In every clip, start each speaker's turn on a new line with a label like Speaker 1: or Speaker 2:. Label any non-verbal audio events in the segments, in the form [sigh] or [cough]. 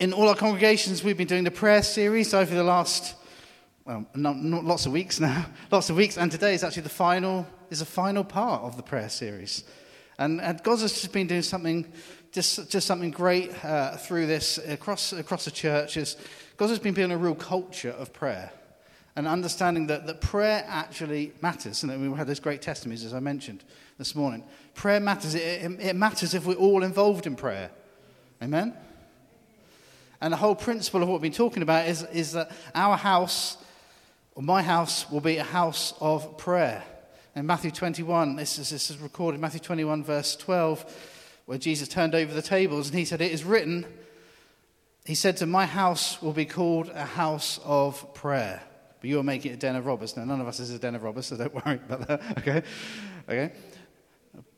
Speaker 1: In all our congregations, we've been doing the prayer series over the last, well, not, not lots of weeks now, [laughs] lots of weeks, and today is actually the final, is the final part of the prayer series. And, and God's just been doing something, just, just something great uh, through this across, across the church. Is God has been building a real culture of prayer and understanding that, that prayer actually matters. And we had those great testimonies, as I mentioned this morning. Prayer matters. It, it, it matters if we're all involved in prayer. Amen? And the whole principle of what we've been talking about is, is that our house, or my house, will be a house of prayer. In Matthew 21, this is, this is recorded, Matthew 21, verse 12, where Jesus turned over the tables and he said, It is written, He said to my house will be called a house of prayer. But you are making it a den of robbers. Now, none of us is a den of robbers, so don't worry about that. [laughs] Okay? Okay?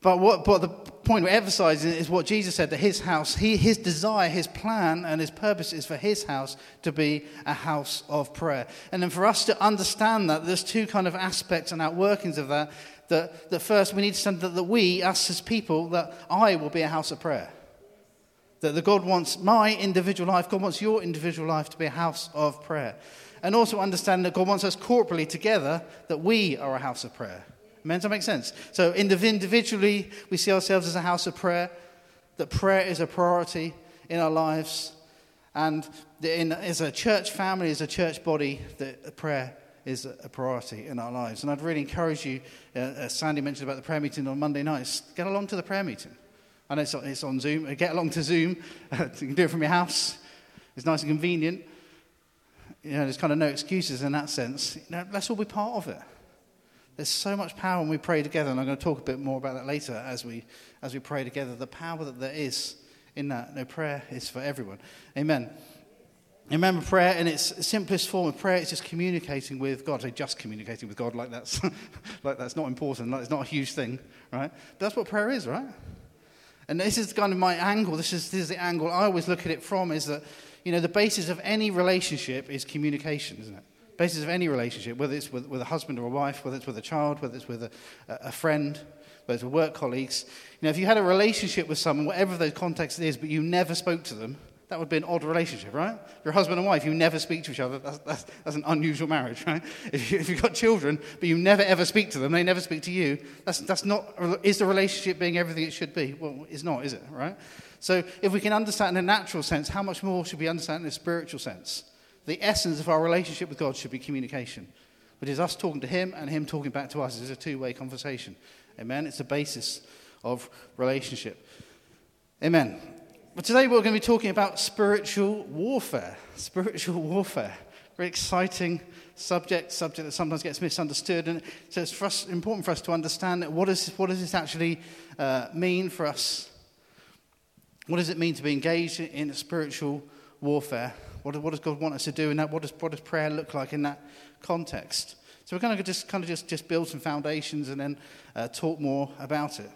Speaker 1: But what but the point we're emphasizing is what Jesus said that his house, he, his desire, his plan, and his purpose is for his house to be a house of prayer. And then for us to understand that, there's two kind of aspects and outworkings of that. That, that first, we need to understand that, that we, us as people, that I will be a house of prayer. That the God wants my individual life, God wants your individual life to be a house of prayer. And also understand that God wants us corporately together, that we are a house of prayer. Amen? Does that make sense? So individually, we see ourselves as a house of prayer, that prayer is a priority in our lives. And in, as a church family, as a church body, that prayer is a priority in our lives. And I'd really encourage you, uh, as Sandy mentioned about the prayer meeting on Monday nights, get along to the prayer meeting. I know it's, it's on Zoom. Get along to Zoom. [laughs] you can do it from your house. It's nice and convenient. You know, there's kind of no excuses in that sense. You know, let's all be part of it. There's so much power when we pray together, and I'm going to talk a bit more about that later as we, as we pray together. The power that there is in that. No, prayer is for everyone. Amen. Remember, prayer in its simplest form of prayer is just communicating with God. Say just communicating with God, like that's, [laughs] like that's not important, like it's not a huge thing, right? But that's what prayer is, right? And this is kind of my angle. This is, this is the angle I always look at it from is that, you know, the basis of any relationship is communication, isn't it? Basis of any relationship, whether it's with, with, a husband or a wife, whether it's with a child, whether it's with a, a friend, whether it's with work colleagues. You know, if you had a relationship with someone, whatever the context is, but you never spoke to them, that would be an odd relationship, right? You're husband and wife, you never speak to each other. That's, that's, that's an unusual marriage, right? [laughs] If, you, if you've got children, but you never ever speak to them, they never speak to you, that's, that's not, is the relationship being everything it should be? Well, it's not, is it, right? So if we can understand in a natural sense, how much more should we understand in a spiritual sense? The essence of our relationship with God should be communication. But is us talking to Him and Him talking back to us. It's a two way conversation. Amen. It's the basis of relationship. Amen. But today we're going to be talking about spiritual warfare. Spiritual warfare. Very exciting subject, subject that sometimes gets misunderstood. And so it's for us, important for us to understand what, is, what does this actually uh, mean for us? What does it mean to be engaged in spiritual warfare? What, what does God want us to do in that? What does, what does prayer look like in that context? So we're going to just kind of just, just build some foundations and then uh, talk more about it.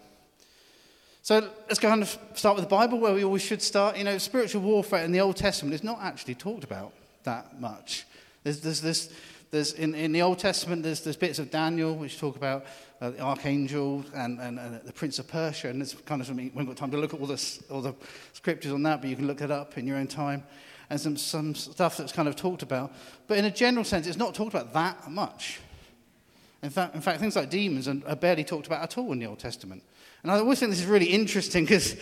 Speaker 1: So let's go and start with the Bible, where we always should start. You know, spiritual warfare in the Old Testament is not actually talked about that much. There's, there's this, there's in, in the Old Testament, there's, there's bits of Daniel which talk about uh, the archangel and, and, and, the prince of Persia, and it's kind of something, we haven't got time to look at all, this, all the scriptures on that, but you can look it up in your own time and some, some stuff that's kind of talked about. But in a general sense, it's not talked about that much. In fact, in fact things like demons are barely talked about at all in the Old Testament. And I always think this is really interesting because,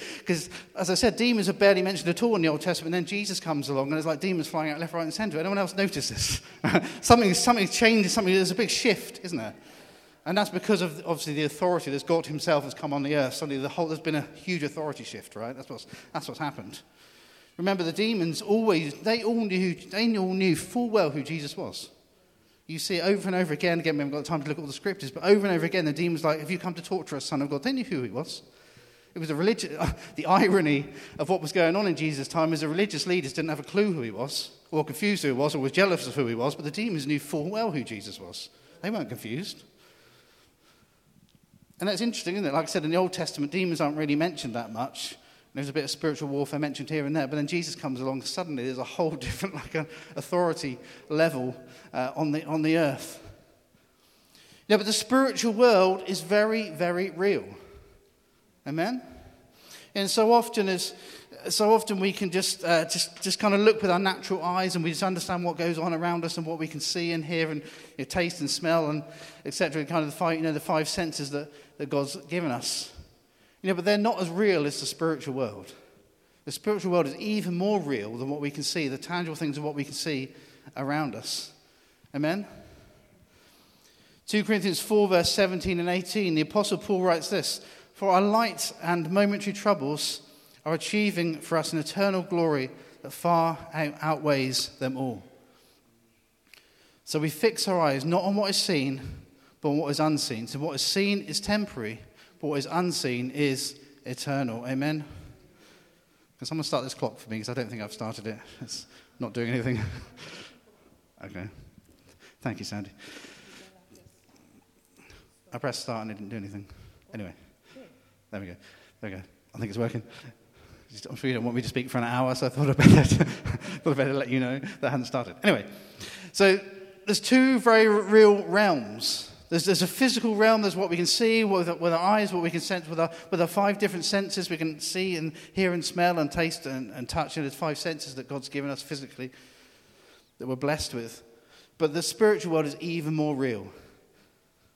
Speaker 1: as I said, demons are barely mentioned at all in the Old Testament. And then Jesus comes along and there's like demons flying out left, right, and centre. Anyone else notice this? [laughs] something, something changed, something, there's a big shift, isn't there? And that's because of obviously the authority that God Himself has come on the earth. Suddenly, the whole, there's been a huge authority shift, right? That's what's, that's what's happened. Remember, the demons always, they all knew, they all knew full well who Jesus was. You see it over and over again. Again, we haven't got time to look at all the scriptures, but over and over again, the demons like, "Have you come to torture us, Son of God?" They knew who he was. It was a religious. [laughs] the irony of what was going on in Jesus' time is the religious leaders didn't have a clue who he was, or confused who he was, or was jealous of who he was. But the demons knew full well who Jesus was. They weren't confused. And that's interesting, isn't it? Like I said, in the Old Testament, demons aren't really mentioned that much. There's a bit of spiritual warfare mentioned here and there, but then Jesus comes along. Suddenly, there's a whole [laughs] different, like, an authority level uh, on, the, on the earth. Yeah, but the spiritual world is very, very real. Amen? And so often, as, so often we can just, uh, just, just kind of look with our natural eyes and we just understand what goes on around us and what we can see and hear and you know, taste and smell and etc. Kind of the five, you know, the five senses that, that God's given us. You know, but they're not as real as the spiritual world. The spiritual world is even more real than what we can see, the tangible things of what we can see around us. Amen? 2 Corinthians 4, verse 17 and 18, the Apostle Paul writes this For our light and momentary troubles are achieving for us an eternal glory that far outweighs them all. So we fix our eyes not on what is seen, but on what is unseen. So what is seen is temporary, but what is unseen is eternal. Amen? Can someone start this clock for me? Because I don't think I've started it. It's not doing anything. [laughs] okay. Thank you, Sandy. I pressed start and it didn't do anything. Anyway, there we go. There we go. I think it's working. I'm sure you don't want me to speak for an hour, so I thought I'd better, [laughs] thought I'd better let you know that I hadn't started. Anyway, so there's two very real realms. There's, there's a physical realm, there's what we can see with, with our eyes, what we can sense with our, with our five different senses. We can see and hear and smell and taste and, and touch. And there's five senses that God's given us physically that we're blessed with. But the spiritual world is even more real.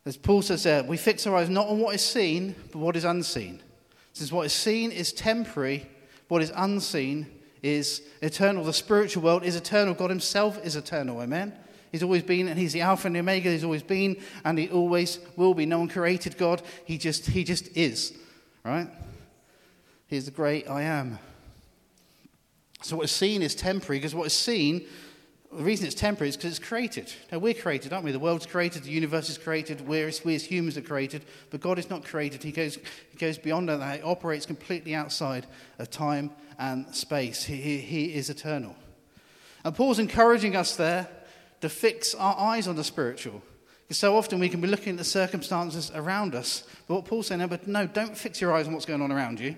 Speaker 1: As Paul says there, we fix our eyes not on what is seen, but what is unseen. Since what is seen is temporary, what is unseen is eternal. The spiritual world is eternal. God Himself is eternal. Amen. He's always been, and He's the Alpha and the Omega. He's always been, and He always will be. No one created God. He just, He just is. Right? He's the great I am. So what is seen is temporary, because what is seen the reason it's temporary is because it's created. Now, we're created, aren't we? The world's created, the universe is created, we as humans are created, but God is not created. He goes, he goes beyond that. He operates completely outside of time and space. He, he, he is eternal. And Paul's encouraging us there to fix our eyes on the spiritual. Because so often we can be looking at the circumstances around us. But what Paul's saying, no, but no, don't fix your eyes on what's going on around you.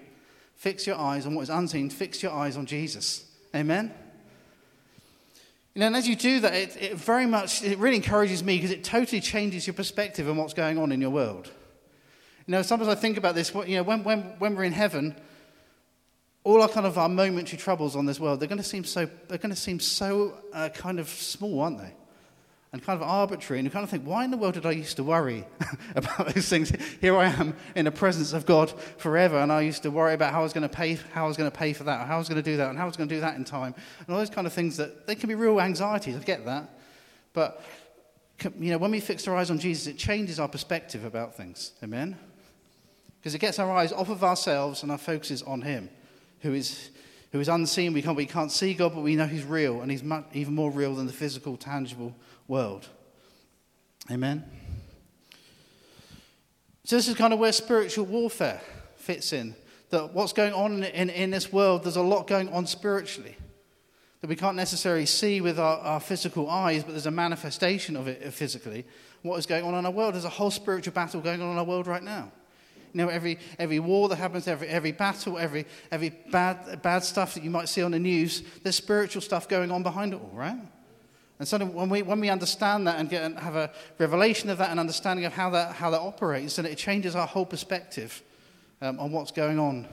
Speaker 1: Fix your eyes on what is unseen. Fix your eyes on Jesus. Amen? You know, and as you do that, it, it very much, it really encourages me because it totally changes your perspective on what's going on in your world. You know, sometimes I think about this, you know, when, when, when we're in heaven, all our kind of our momentary troubles on this world, they're going to seem so, they're going to seem so uh, kind of small, aren't they? and kind of arbitrary. And you kind of think, why in the world did I used to worry [laughs] about those things? Here I am in the presence of God forever, and I used to worry about how I was going to pay, how I was going to pay for that, how I was going to do that, and how I was going to do that in time, and all those kind of things that they can be real anxieties. I get that, but you know, when we fix our eyes on Jesus, it changes our perspective about things. Amen. Because it gets our eyes off of ourselves and our focus is on Him, who is who is unseen. We can't, we can't see God, but we know He's real, and He's much, even more real than the physical, tangible world. Amen? So, this is kind of where spiritual warfare fits in. That what's going on in, in this world, there's a lot going on spiritually that we can't necessarily see with our, our physical eyes, but there's a manifestation of it physically. What is going on in our world? There's a whole spiritual battle going on in our world right now. You know, every, every war that happens, every, every battle, every, every bad, bad stuff that you might see on the news, there's spiritual stuff going on behind it all, right? And so when we, when we understand that and get, and have a revelation of that and understanding of how that, how that operates, then it changes our whole perspective um, on what's going on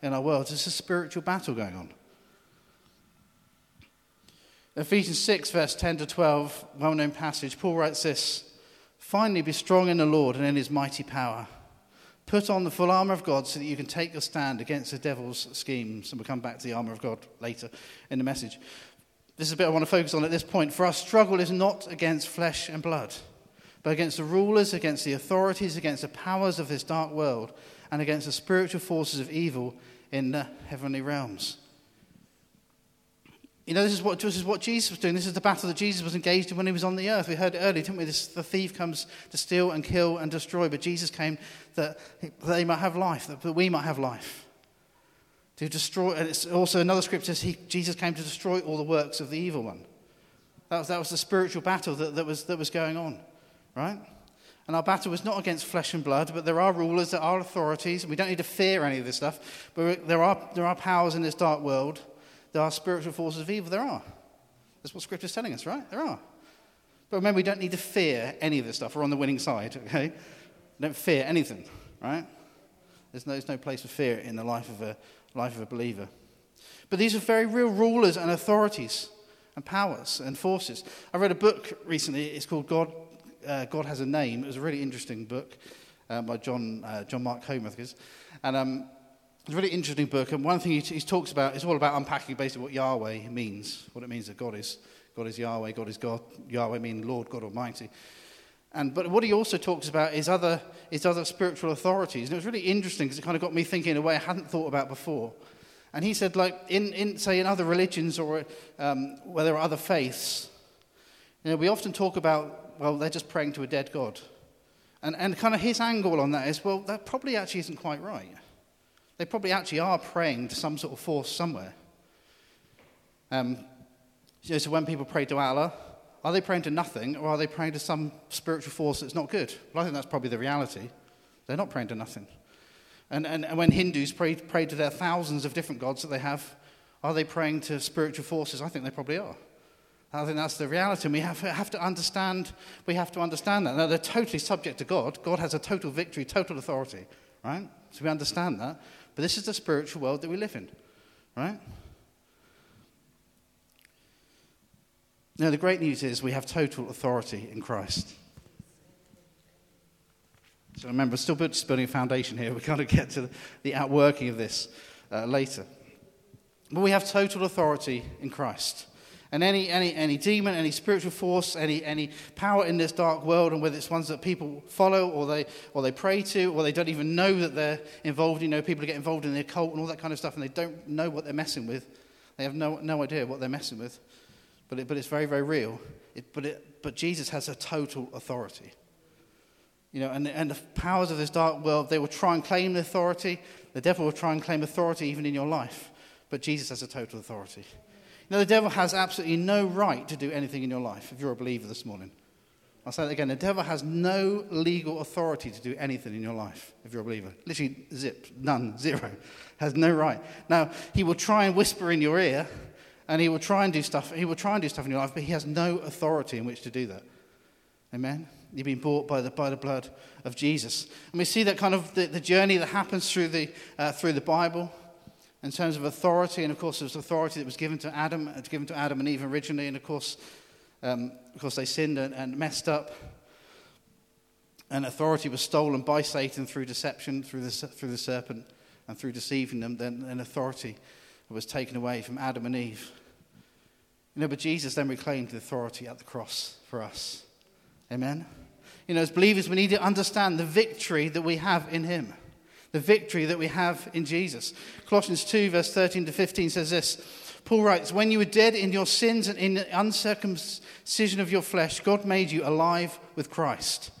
Speaker 1: in our world. It's a spiritual battle going on. Ephesians 6, verse 10 to 12, well known passage, Paul writes this Finally, be strong in the Lord and in his mighty power. Put on the full armour of God so that you can take your stand against the devil's schemes. And we'll come back to the armour of God later in the message. This is a bit I want to focus on at this point. For our struggle is not against flesh and blood, but against the rulers, against the authorities, against the powers of this dark world, and against the spiritual forces of evil in the heavenly realms. You know, this is, what, this is what Jesus was doing. This is the battle that Jesus was engaged in when he was on the earth. We heard it earlier, didn't we? This, the thief comes to steal and kill and destroy, but Jesus came that they might have life, that we might have life to destroy, and it's also another scripture says he, Jesus came to destroy all the works of the evil one. That was, that was the spiritual battle that, that, was, that was going on, right? And our battle was not against flesh and blood, but there are rulers, there are authorities, and we don't need to fear any of this stuff. But there are, there are powers in this dark world, there are spiritual forces of evil, there are. That's what Scripture is telling us, right? There are. But remember, we don't need to fear any of this stuff. We're on the winning side, okay? Don't fear anything, right? There's no, there's no place for fear in the life of a, life of a believer. But these are very real rulers and authorities and powers and forces. I read a book recently. It's called God, uh, God Has a Name. It was a really interesting book uh, by John, uh, John Mark is. And um, it's a really interesting book. And one thing he, he talks about is all about unpacking basically what Yahweh means, what it means that God is. God is Yahweh, God is God. Yahweh means Lord, God Almighty. And, but what he also talks about is other, is other spiritual authorities. And it was really interesting because it kind of got me thinking in a way I hadn't thought about before. And he said, like, in, in say, in other religions or um, where there are other faiths, you know, we often talk about, well, they're just praying to a dead God. And, and kind of his angle on that is, well, that probably actually isn't quite right. They probably actually are praying to some sort of force somewhere. Um, you know, so when people pray to Allah, are they praying to nothing or are they praying to some spiritual force that's not good? Well, I think that's probably the reality. They're not praying to nothing. And, and, and when Hindus pray, pray to their thousands of different gods that they have, are they praying to spiritual forces? I think they probably are. I think that's the reality. And we have, have to understand, we have to understand that. Now, they're totally subject to God. God has a total victory, total authority, right? So we understand that. But this is the spiritual world that we live in, right? Now, the great news is we have total authority in Christ. So remember, still building a foundation here. We've got to get to the outworking of this uh, later. But we have total authority in Christ. And any, any, any demon, any spiritual force, any, any power in this dark world, and whether it's ones that people follow or they, or they pray to, or they don't even know that they're involved, you know, people get involved in the occult and all that kind of stuff, and they don't know what they're messing with. They have no, no idea what they're messing with. But, it, but it's very, very real. It, but, it, but Jesus has a total authority. You know, and, and the powers of this dark world, they will try and claim the authority. The devil will try and claim authority even in your life. But Jesus has a total authority. Know, the devil has absolutely no right to do anything in your life if you're a believer this morning. I'll say that again. The devil has no legal authority to do anything in your life if you're a believer. Literally, zip, none, [laughs] zero. Has no right. Now, he will try and whisper in your ear and he will try and do stuff. He will try and do stuff in your life, but he has no authority in which to do that. Amen? You've been bought by the, by the blood of Jesus. And we see that kind of the, the journey that happens through the, uh, through the Bible in terms of authority. And of course, there's authority that was given to Adam, uh, given to Adam and Eve originally. And of course, um, of course they sinned and, and messed up. And authority was stolen by Satan through deception, through the, through the serpent, and through deceiving them. Then an authority was taken away from Adam and Eve. You know, but Jesus then reclaimed the authority at the cross for us. Amen. You know, as believers, we need to understand the victory that we have in Him, the victory that we have in Jesus. Colossians 2, verse 13 to 15 says this Paul writes, When you were dead in your sins and in the uncircumcision of your flesh, God made you alive with Christ.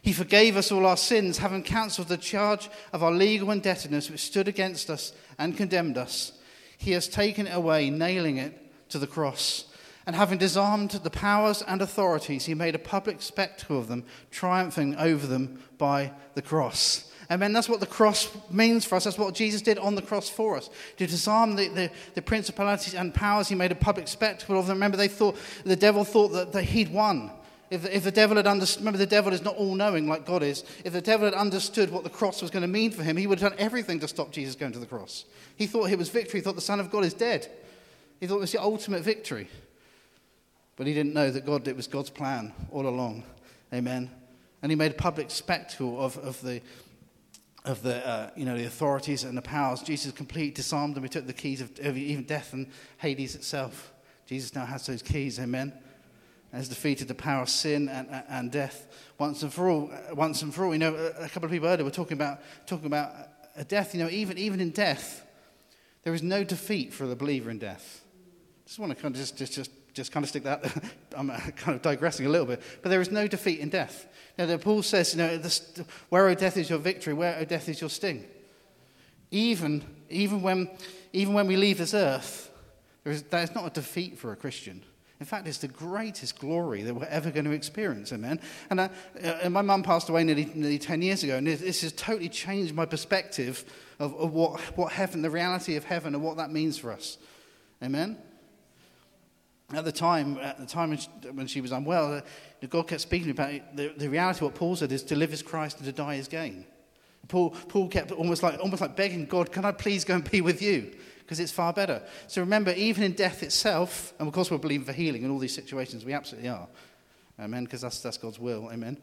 Speaker 1: He forgave us all our sins, having cancelled the charge of our legal indebtedness which stood against us and condemned us. He has taken it away, nailing it to the cross. And having disarmed the powers and authorities, he made a public spectacle of them, triumphing over them by the cross. Amen. That's what the cross means for us. That's what Jesus did on the cross for us. To disarm the, the, the principalities and powers, he made a public spectacle of them. Remember, they thought the devil thought that, that he'd won. If, if the devil had understood, remember, the devil is not all knowing like God is. If the devil had understood what the cross was going to mean for him, he would have done everything to stop Jesus going to the cross. He thought it was victory. He thought the Son of God is dead. He thought it was the ultimate victory. But he didn't know that God, it was God's plan all along. Amen. And he made a public spectacle of, of the, of the, uh, you know, the authorities and the powers. Jesus completely disarmed them. He took the keys of, of even death and Hades itself. Jesus now has those keys. Amen. Has defeated the power of sin and, and death once and for all. Once and for all. You know, a couple of people earlier were talking about, talking about a death. You know, even, even in death, there is no defeat for the believer in death. Just want to kind of just, just, just just kind of stick that, [laughs] I'm uh, kind of digressing a little bit, but there is no defeat in death. Now, Paul says, you know, where, O death, is your victory? Where, O death, is your sting? Even, even, when, even when we leave this earth, there is, that is not a defeat for a Christian. In fact, it's the greatest glory that we're ever going to experience, amen? And, uh, and my mum passed away nearly, nearly 10 years ago, and this has totally changed my perspective of, of what, what heaven, the reality of heaven, and what that means for us. Amen? At the time, at the time when she was unwell, uh, God kept speaking about it. The, the reality of what Paul said is to live as Christ and to die as gain. Paul, Paul kept almost like, almost like begging God, can I please go and be with you? because it's far better. So remember, even in death itself, and of course we're believing for healing in all these situations, we absolutely are. Amen, because that's, that's God's will. Amen.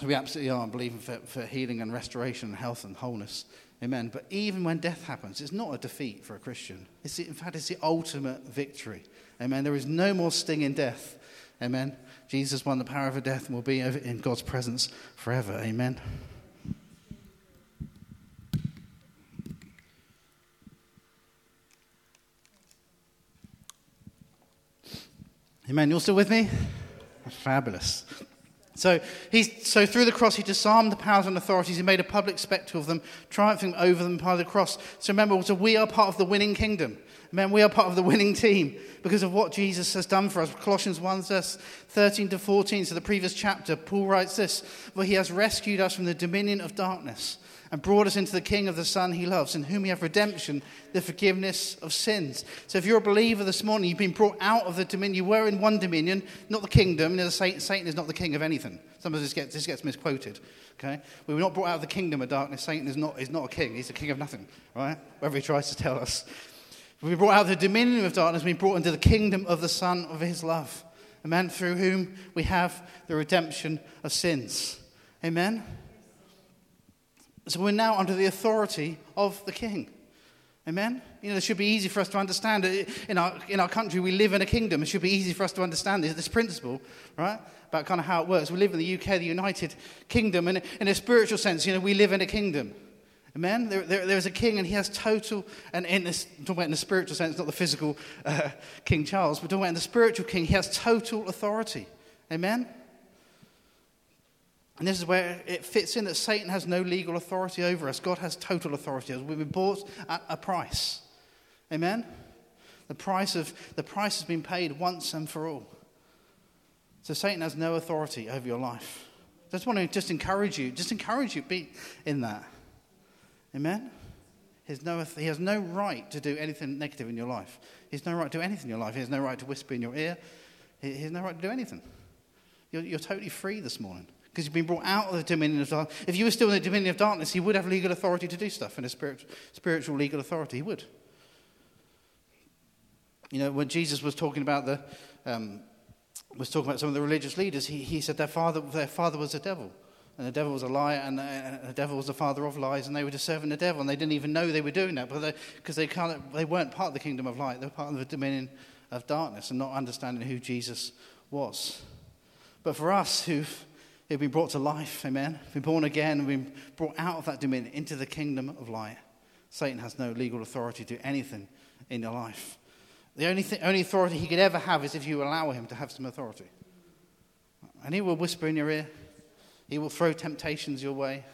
Speaker 1: So we absolutely are believing for, for healing and restoration and health and wholeness. Amen. But even when death happens, it's not a defeat for a Christian. It's in fact, it's the ultimate victory. Amen. There is no more sting in death. Amen. Jesus won the power of death and will be in God's presence forever. Amen. Amen. You're still with me? Fabulous. So, he's, so through the cross, he disarmed the powers and authorities. He made a public spectacle of them, triumphing over them by the cross. So remember, so we are part of the winning kingdom. Amen. We are part of the winning team because of what Jesus has done for us. Colossians 1, verse 13 to 14. So the previous chapter, Paul writes this, "For he has rescued us from the dominion of darkness and brought us into the King of the Son he loves, in whom we have redemption, the forgiveness of sins. So if you're a believer this morning, you've been brought out of the dominion. You were in one dominion, not the kingdom. You know, Satan, Satan is not the king of anything. Sometimes this gets, this gets misquoted. Okay? We were not brought out of the kingdom of darkness. Satan is not, is not a king. He's a king of nothing, right? Whatever he tries to tell us. We were brought out of the dominion of darkness, we've been brought into the kingdom of the Son of his love. A man through whom we have the redemption of sins. Amen? So we're now under the authority of the king. Amen? You know, it should be easy for us to understand. In our, in our country, we live in a kingdom. It should be easy for us to understand this, this principle, right? About kind of how it works. We live in the UK, the United Kingdom, and in a spiritual sense, you know, we live in a kingdom. Amen? There, there, there is a king, and he has total, and in this, talking about in the spiritual sense, not the physical uh, King Charles, but talking about in the spiritual king, he has total authority. Amen? And this is where it fits in that Satan has no legal authority over us. God has total authority. We've been bought at a price. Amen? The price, of, the price has been paid once and for all. So Satan has no authority over your life. I just want to just encourage you, just encourage you be in that. Amen? He has, no, he has no right to do anything negative in your life. He has no right to do anything in your life. He has no right to whisper in your ear. He, has no right to do anything. You're, you're totally free this morning because you've been brought out of the dominion of darkness. If you were still in the dominion of darkness, he would have legal authority to do stuff, and a spirit, spiritual legal authority, he would. You know, when Jesus was talking about the, um, was talking about some of the religious leaders, he, he said their father, their father was a devil. And the devil was a liar, uh, and the devil was the father of lies, and they were just serving the devil, and they didn't even know they were doing that, because they, they, they weren't part of the kingdom of light, they were part of the dominion of darkness, and not understanding who Jesus was. But for us who've He'll be brought to life, amen. Been born again, been brought out of that dominion into the kingdom of light. Satan has no legal authority to do anything in your life. The only, th- only authority he could ever have is if you allow him to have some authority. And he will whisper in your ear, he will throw temptations your way,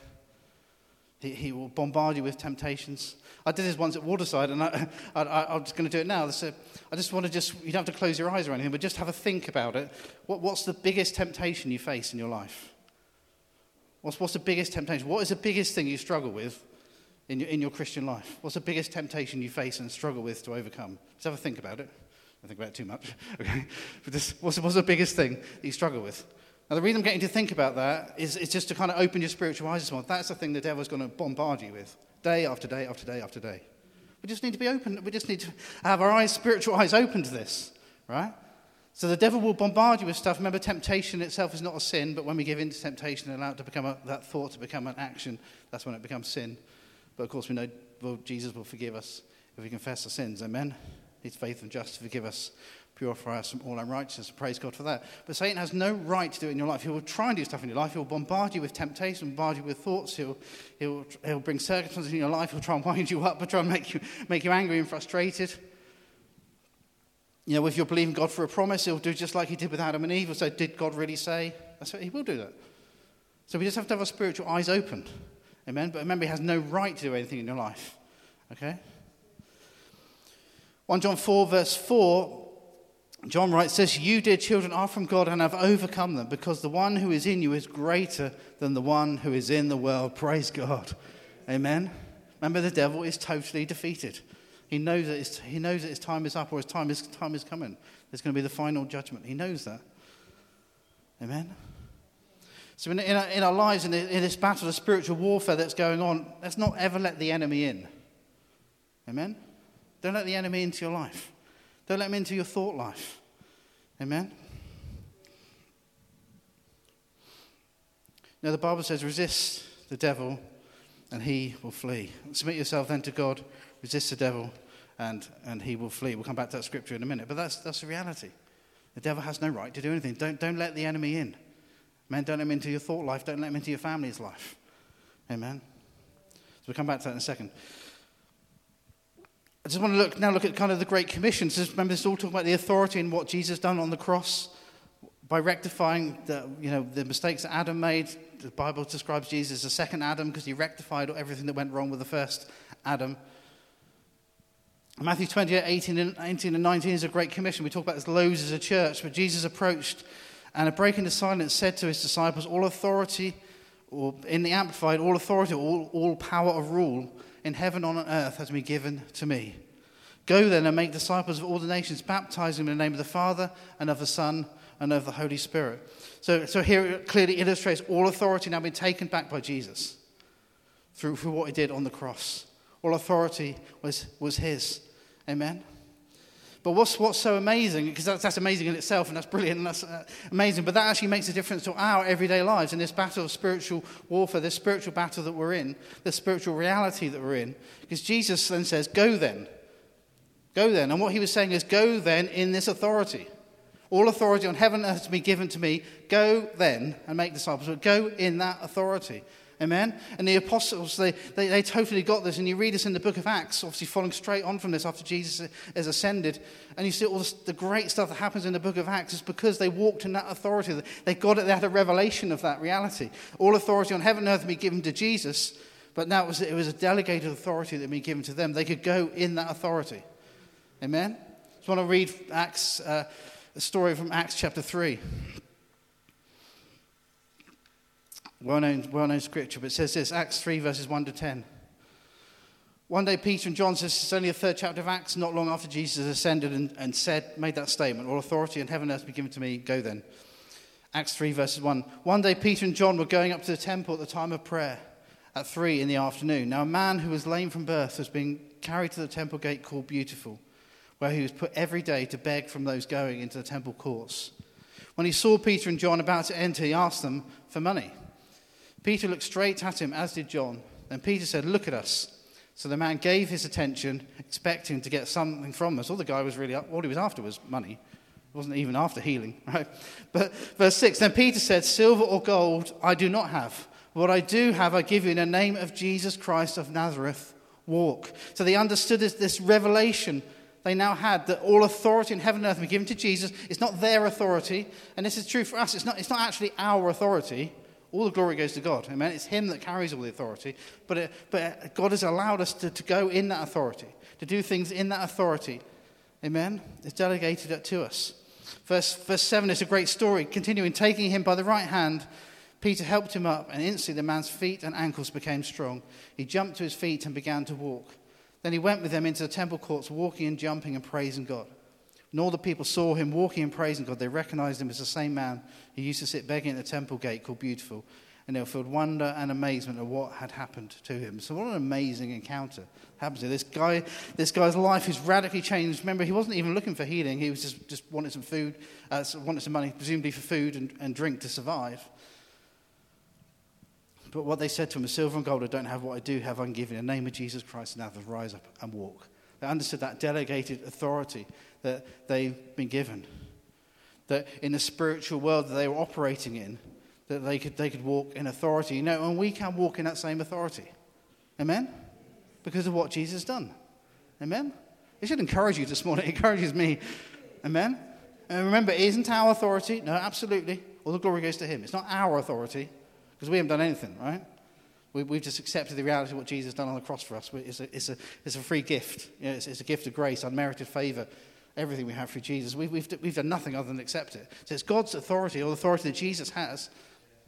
Speaker 1: he, he will bombard you with temptations. I did this once at Waterside, and I, [laughs] I, I, am just going to do it now. So I just want to just, you don't have to close your eyes or anything, but just have a think about it. What, what's the biggest temptation you face in your life? What's, what's the biggest temptation? What is the biggest thing you struggle with in your, in your Christian life? What's the biggest temptation you face and struggle with to overcome? Just have a think about it. Don't think about it too much, [laughs] okay? But this, what's, what's the biggest thing that you struggle with? Now, the reason I'm getting to think about that is, is just to kind of open your spiritual eyes. As well. That's the thing the devil's going to bombard you with day after day after day after day. We just need to be open. We just need to have our eyes, spiritual eyes open to this, right? So the devil will bombard you with stuff. Remember, temptation itself is not a sin, but when we give in to temptation and allow it to become a, that thought to become an action, that's when it becomes sin. But of course, we know well, Jesus will forgive us if we confess our sins. Amen. He's faithful and just to forgive us purify us from all unrighteousness. Praise God for that. But Satan has no right to do it in your life. He will try and do stuff in your life. He'll bombard you with temptation, bombard you with thoughts. He'll, he'll, he'll bring circumstances in your life. He'll try and [laughs] wind you up, but try and make you, make you angry and frustrated. You know, if you're believing God for a promise, he'll do just like he did with Adam and Eve. Say, Did God really say? That's what he will do that. So we just have to have our spiritual eyes open. Amen. But remember, he has no right to do anything in your life. Okay? 1 John 4, verse 4 John writes this You, dear children, are from God and have overcome them, because the one who is in you is greater than the one who is in the world. Praise God. Amen. Remember, the devil is totally defeated. He knows that his, he knows that his time is up or his time is, time is coming. There's going to be the final judgment. He knows that. Amen. So, in, in, our, in our lives, in, in this battle of spiritual warfare that's going on, let's not ever let the enemy in. Amen? Don't let the enemy into your life. Don't let him into your thought life. Amen? Now, the Bible says, resist the devil and he will flee. Submit yourself then to God, resist the devil, and, and he will flee. We'll come back to that scripture in a minute, but that's, that's the reality. The devil has no right to do anything. Don't, don't let the enemy in. Man, don't let him into your thought life. Don't let him into your family's life. Amen. So we'll come back to that in a second. I just want to look now look at kind of the Great Commission. So remember, this is all talking about the authority and what Jesus done on the cross by rectifying the, you know, the mistakes that Adam made. The Bible describes Jesus as the second Adam because he rectified everything that went wrong with the first Adam. Matthew 28, 18 and, 18 and 19 is a great commission. We talk about this loads as a church, but Jesus approached and, a breaking the silence, said to his disciples, All authority, or in the Amplified, all authority, all, all power of rule in heaven on earth has been given to me. Go then and make disciples of all the nations, baptizing them in the name of the Father and of the Son and of the Holy Spirit. So, so here it clearly illustrates all authority now been taken back by Jesus through, through what he did on the cross. All authority was, was his. Amen. But what's, what's so amazing, because that's, that's amazing in itself and that's brilliant and that's uh, amazing, but that actually makes a difference to our everyday lives in this battle of spiritual warfare, this spiritual battle that we're in, the spiritual reality that we're in. Because Jesus then says, Go then. Go then. And what he was saying is, Go then in this authority. All authority on heaven has been given to me. Go then and make disciples. But go in that authority. Amen? And the apostles, they, they, they, totally got this. And you read this in the book of Acts, obviously following straight on from this after Jesus has ascended. And you see all this, the great stuff that happens in the book of Acts is because they walked in that authority. They got it, they had a revelation of that reality. All authority on heaven and earth had been given to Jesus, but now it was, it was a delegated authority that had been given to them. They could go in that authority. Amen? I just want to read Acts, uh, a story from Acts chapter 3. Well known, well known scripture, but it says this Acts 3, verses 1 to 10. One day, Peter and John says it's only the third chapter of Acts, not long after Jesus ascended and, and said, made that statement, All authority in heaven and earth be given to me, go then. Acts 3, verses 1. One day, Peter and John were going up to the temple at the time of prayer at 3 in the afternoon. Now, a man who was lame from birth was being carried to the temple gate called Beautiful, where he was put every day to beg from those going into the temple courts. When he saw Peter and John about to enter, he asked them for money. Peter looked straight at him, as did John. Then Peter said, Look at us. So the man gave his attention, expecting to get something from us. All the guy was really, all he was after was money. It wasn't even after healing, [laughs] right? But verse 6 Then Peter said, Silver or gold I do not have. What I do have, I give you in the name of Jesus Christ of Nazareth. Walk. So they understood this, this revelation they now had that all authority in heaven and earth had been given to Jesus. It's not their authority, and this is true for us. It's not, it's not actually our authority. All the glory goes to God. Amen. It's Him that carries all the authority. But, it, but God has allowed us to, to go in that authority, to do things in that authority. Amen. It's delegated it to us. Verse, verse 7 is a great story. Continuing, taking him by the right hand, Peter helped him up, and instantly the man's feet and ankles became strong. He jumped to his feet and began to walk. Then he went with them into the temple courts, walking and jumping and praising God. When all the people saw him walking and praising God, they recognized him as the same man who used to sit begging at the temple gate called Beautiful. And they were filled with wonder and amazement at what had happened to him. So, what an amazing encounter happens here. This guy, this guy's life is radically changed. Remember, he wasn't even looking for healing. He was just, just wanted some food, uh, wanted some money, presumably for food and, and drink to survive. But what they said to him, silver and gold I don't have, what I do have, I'm giving. In the name of Jesus Christ, now rise up and walk. They understood that delegated authority that they've been given. That in the spiritual world that they were operating in, that they could, they could walk in authority. You know, and we can walk in that same authority. Amen? Because of what Jesus has done. Amen? It should encourage you this morning. [laughs] It encourages me. Amen? And remember, it isn't our authority. No, absolutely. All the glory goes to Him. It's not our authority because we haven't done anything, right? We, have just accepted the reality of what Jesus has done on the cross for us. It's a, it's a, it's a free gift. You know, it's, it's, a gift of grace, unmerited favor, everything we have through Jesus. We, we've, we've done nothing other than accept it. So it's God's authority, or authority that Jesus has,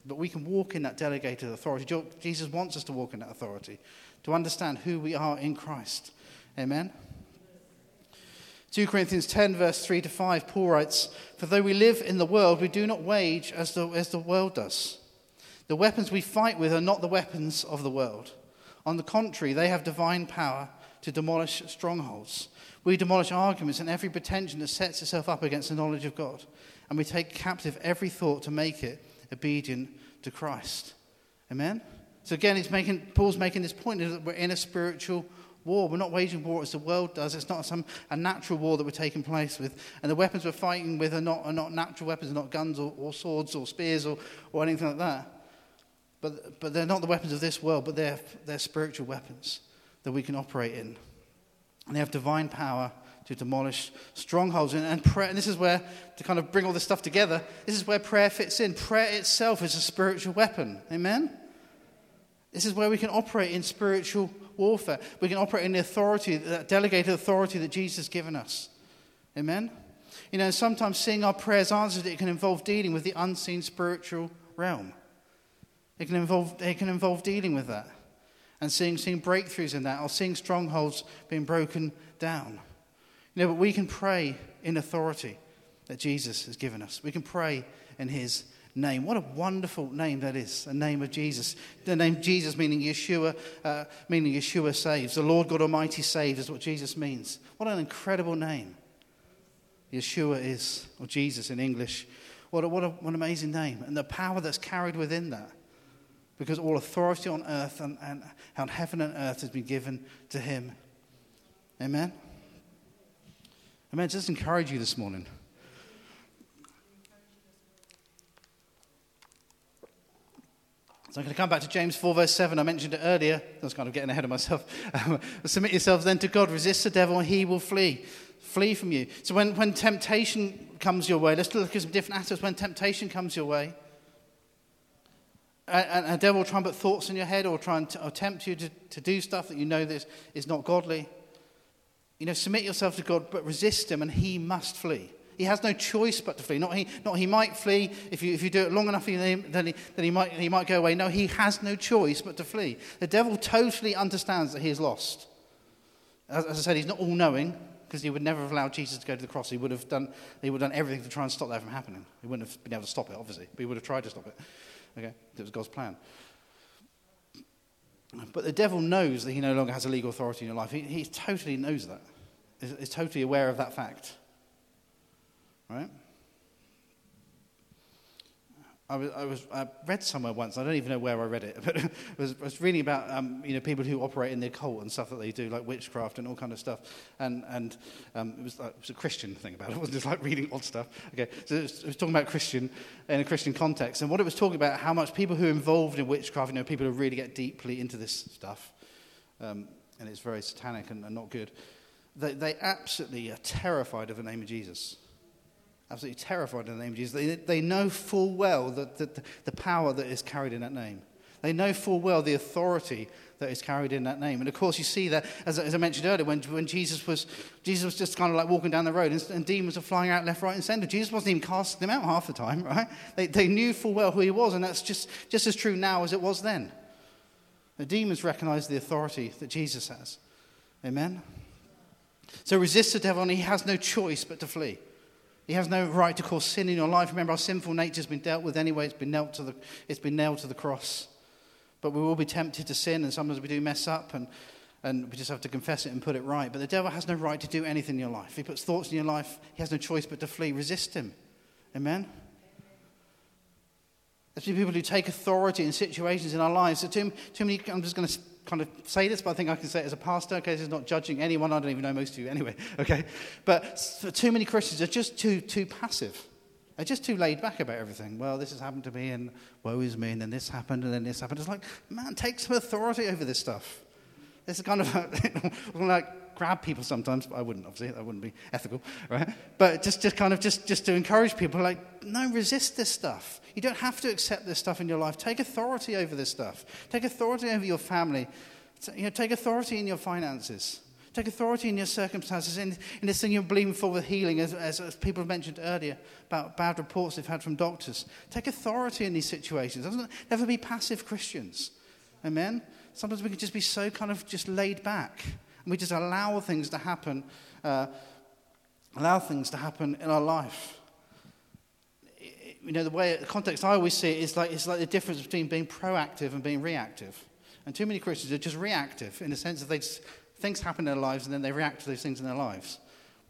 Speaker 1: but we can walk in that delegated authority. Jesus wants us to walk in that authority, to understand who we are in Christ. Amen? 2 Corinthians 10, verse 3 to 5, Paul writes, For though we live in the world, we do not wage as the, as the world does. The weapons we fight with are not the weapons of the world. On the contrary, they have divine power to demolish strongholds. We demolish arguments and every pretension that sets itself up against the knowledge of God. And we take captive every thought to make it obedient to Christ. Amen? So again, making, Paul's making this point that we're in a spiritual war. We're not waging war as the world does. It's not some a natural war that we're taking place with. And the weapons we're fighting with are not, are not natural weapons, are not guns or, or swords or spears or, or anything like that. But, but they're not the weapons of this world, but they're, they're spiritual weapons that we can operate in. And they have divine power to demolish strongholds. And, and prayer, and this is where, to kind of bring all this stuff together, this is where prayer fits in. Prayer itself is a spiritual weapon. Amen? This is where we can operate in spiritual warfare. We can operate in the authority, that delegated authority that Jesus has given us. Amen? You know, sometimes seeing our prayers answered, it can involve dealing with the unseen spiritual realm. It can involve, it can involve dealing with that and seeing, seeing breakthroughs in that or seeing strongholds being broken down. You know, but we can pray in authority that Jesus has given us. We can pray in his name. What a wonderful name that is, the name of Jesus. The name Jesus meaning Yeshua, uh, meaning Yeshua saves. The Lord God Almighty saves is what Jesus means. What an incredible name. Yeshua is, or Jesus in English. What, a, what, a, what an amazing name. And the power that's carried within that. Because all authority on earth and, and on heaven and earth has been given to him. Amen? Amen. Just encourage you this morning. So I'm going to come back to James 4, verse 7. I mentioned it earlier. I was kind of getting ahead of myself. Um, [laughs] submit yourselves then to God. Resist the devil, and he will flee. Flee from you. So when, when temptation comes your way, let's look at some different aspects. When temptation comes your way, and a devil will try and put thoughts in your head or try and t- or tempt you to, to do stuff that you know this is not godly. You know, submit yourself to God, but resist him, and he must flee. He has no choice but to flee. Not he, not he might flee if you, if you do it long enough, then he, then he, might, he might go away. No, he has no choice but to flee. The devil totally understands that he is lost. As, as I said, he's not all knowing because he would never have allowed Jesus to go to the cross. He would have done, he would have done everything to try and stop that from happening. He wouldn't have been able to stop it, obviously, but he would have tried to stop it. Okay? It was God's plan. But the devil knows that he no longer has a legal authority in your life. He, he totally knows that. He's, totally aware of that fact. Right? I, was, I, was, I read somewhere once, I don't even know where I read it, [laughs] but it was, it was reading about um, you know, people who operate in the occult and stuff that they do, like witchcraft and all kind of stuff. And, and um, it, was it was a Christian thing about it. [laughs] It wasn't just like reading odd stuff. Okay, so it was, it was talking about Christian in a Christian context. And what it was talking about, how much people who are involved in witchcraft, you know, people who really get deeply into this stuff, um, and it's very satanic and, and not good, they, they absolutely are terrified of the name of Jesus absolutely terrified in the name of Jesus. They, they know full well that, that the, the power that is carried in that name. They know full well the authority that is carried in that name. And of course, you see that, as, as I mentioned earlier, when, when Jesus, was, Jesus was just kind of like walking down the road and, and, demons were flying out left, right, and center. Jesus wasn't even casting them out half the time, [laughs] right? They, they knew full well who he was, and that's just, just as true now as it was then. The demons recognize the authority that Jesus has. Amen? So resist the devil, and he has no choice but to flee. He has no right to cause sin in your life. Remember, our sinful nature has been dealt with anyway. It's been nailed to the, it's been nailed to the cross. But we will be tempted to sin, and sometimes we do mess up, and, and we just have to confess it and put it right. But the devil has no right to do anything in your life. If he puts thoughts in your life, he has no choice but to flee. Resist him. Amen? There's people who take authority in situations in our lives. So too, too many, I'm just going to kind of say this, but I think I can say it as a pastor. Okay, this is not judging anyone. I don't even know most of you anyway. [laughs] Okay, but too many Christians are just too too passive. They're just too laid back about everything. Well, this has happened to me, and woe is me, and then this happened, and then this happened. It's like, man, take some authority over this stuff. This is kind of like [laughs] grab people sometimes. I wouldn't, obviously, that wouldn't be ethical, right? But just, just kind of just, just to encourage people, like, no, resist this stuff. You don't have to accept this stuff in your life. Take authority over this stuff. Take authority over your family. You know, take authority in your finances. Take authority in your circumstances, in, in this thing you're believing for with healing, as, as, as, people have mentioned earlier about bad reports they've had from doctors. Take authority in these situations. Never be passive Christians. Amen? Sometimes we can just be so kind of just laid back, and we just allow things to happen, uh, allow things to happen in our life you know, the way, the context I always see it is like, it's like the difference between being proactive and being reactive. And too many Christians are just reactive in the sense that they just things happen in their lives and then they react to those things in their lives.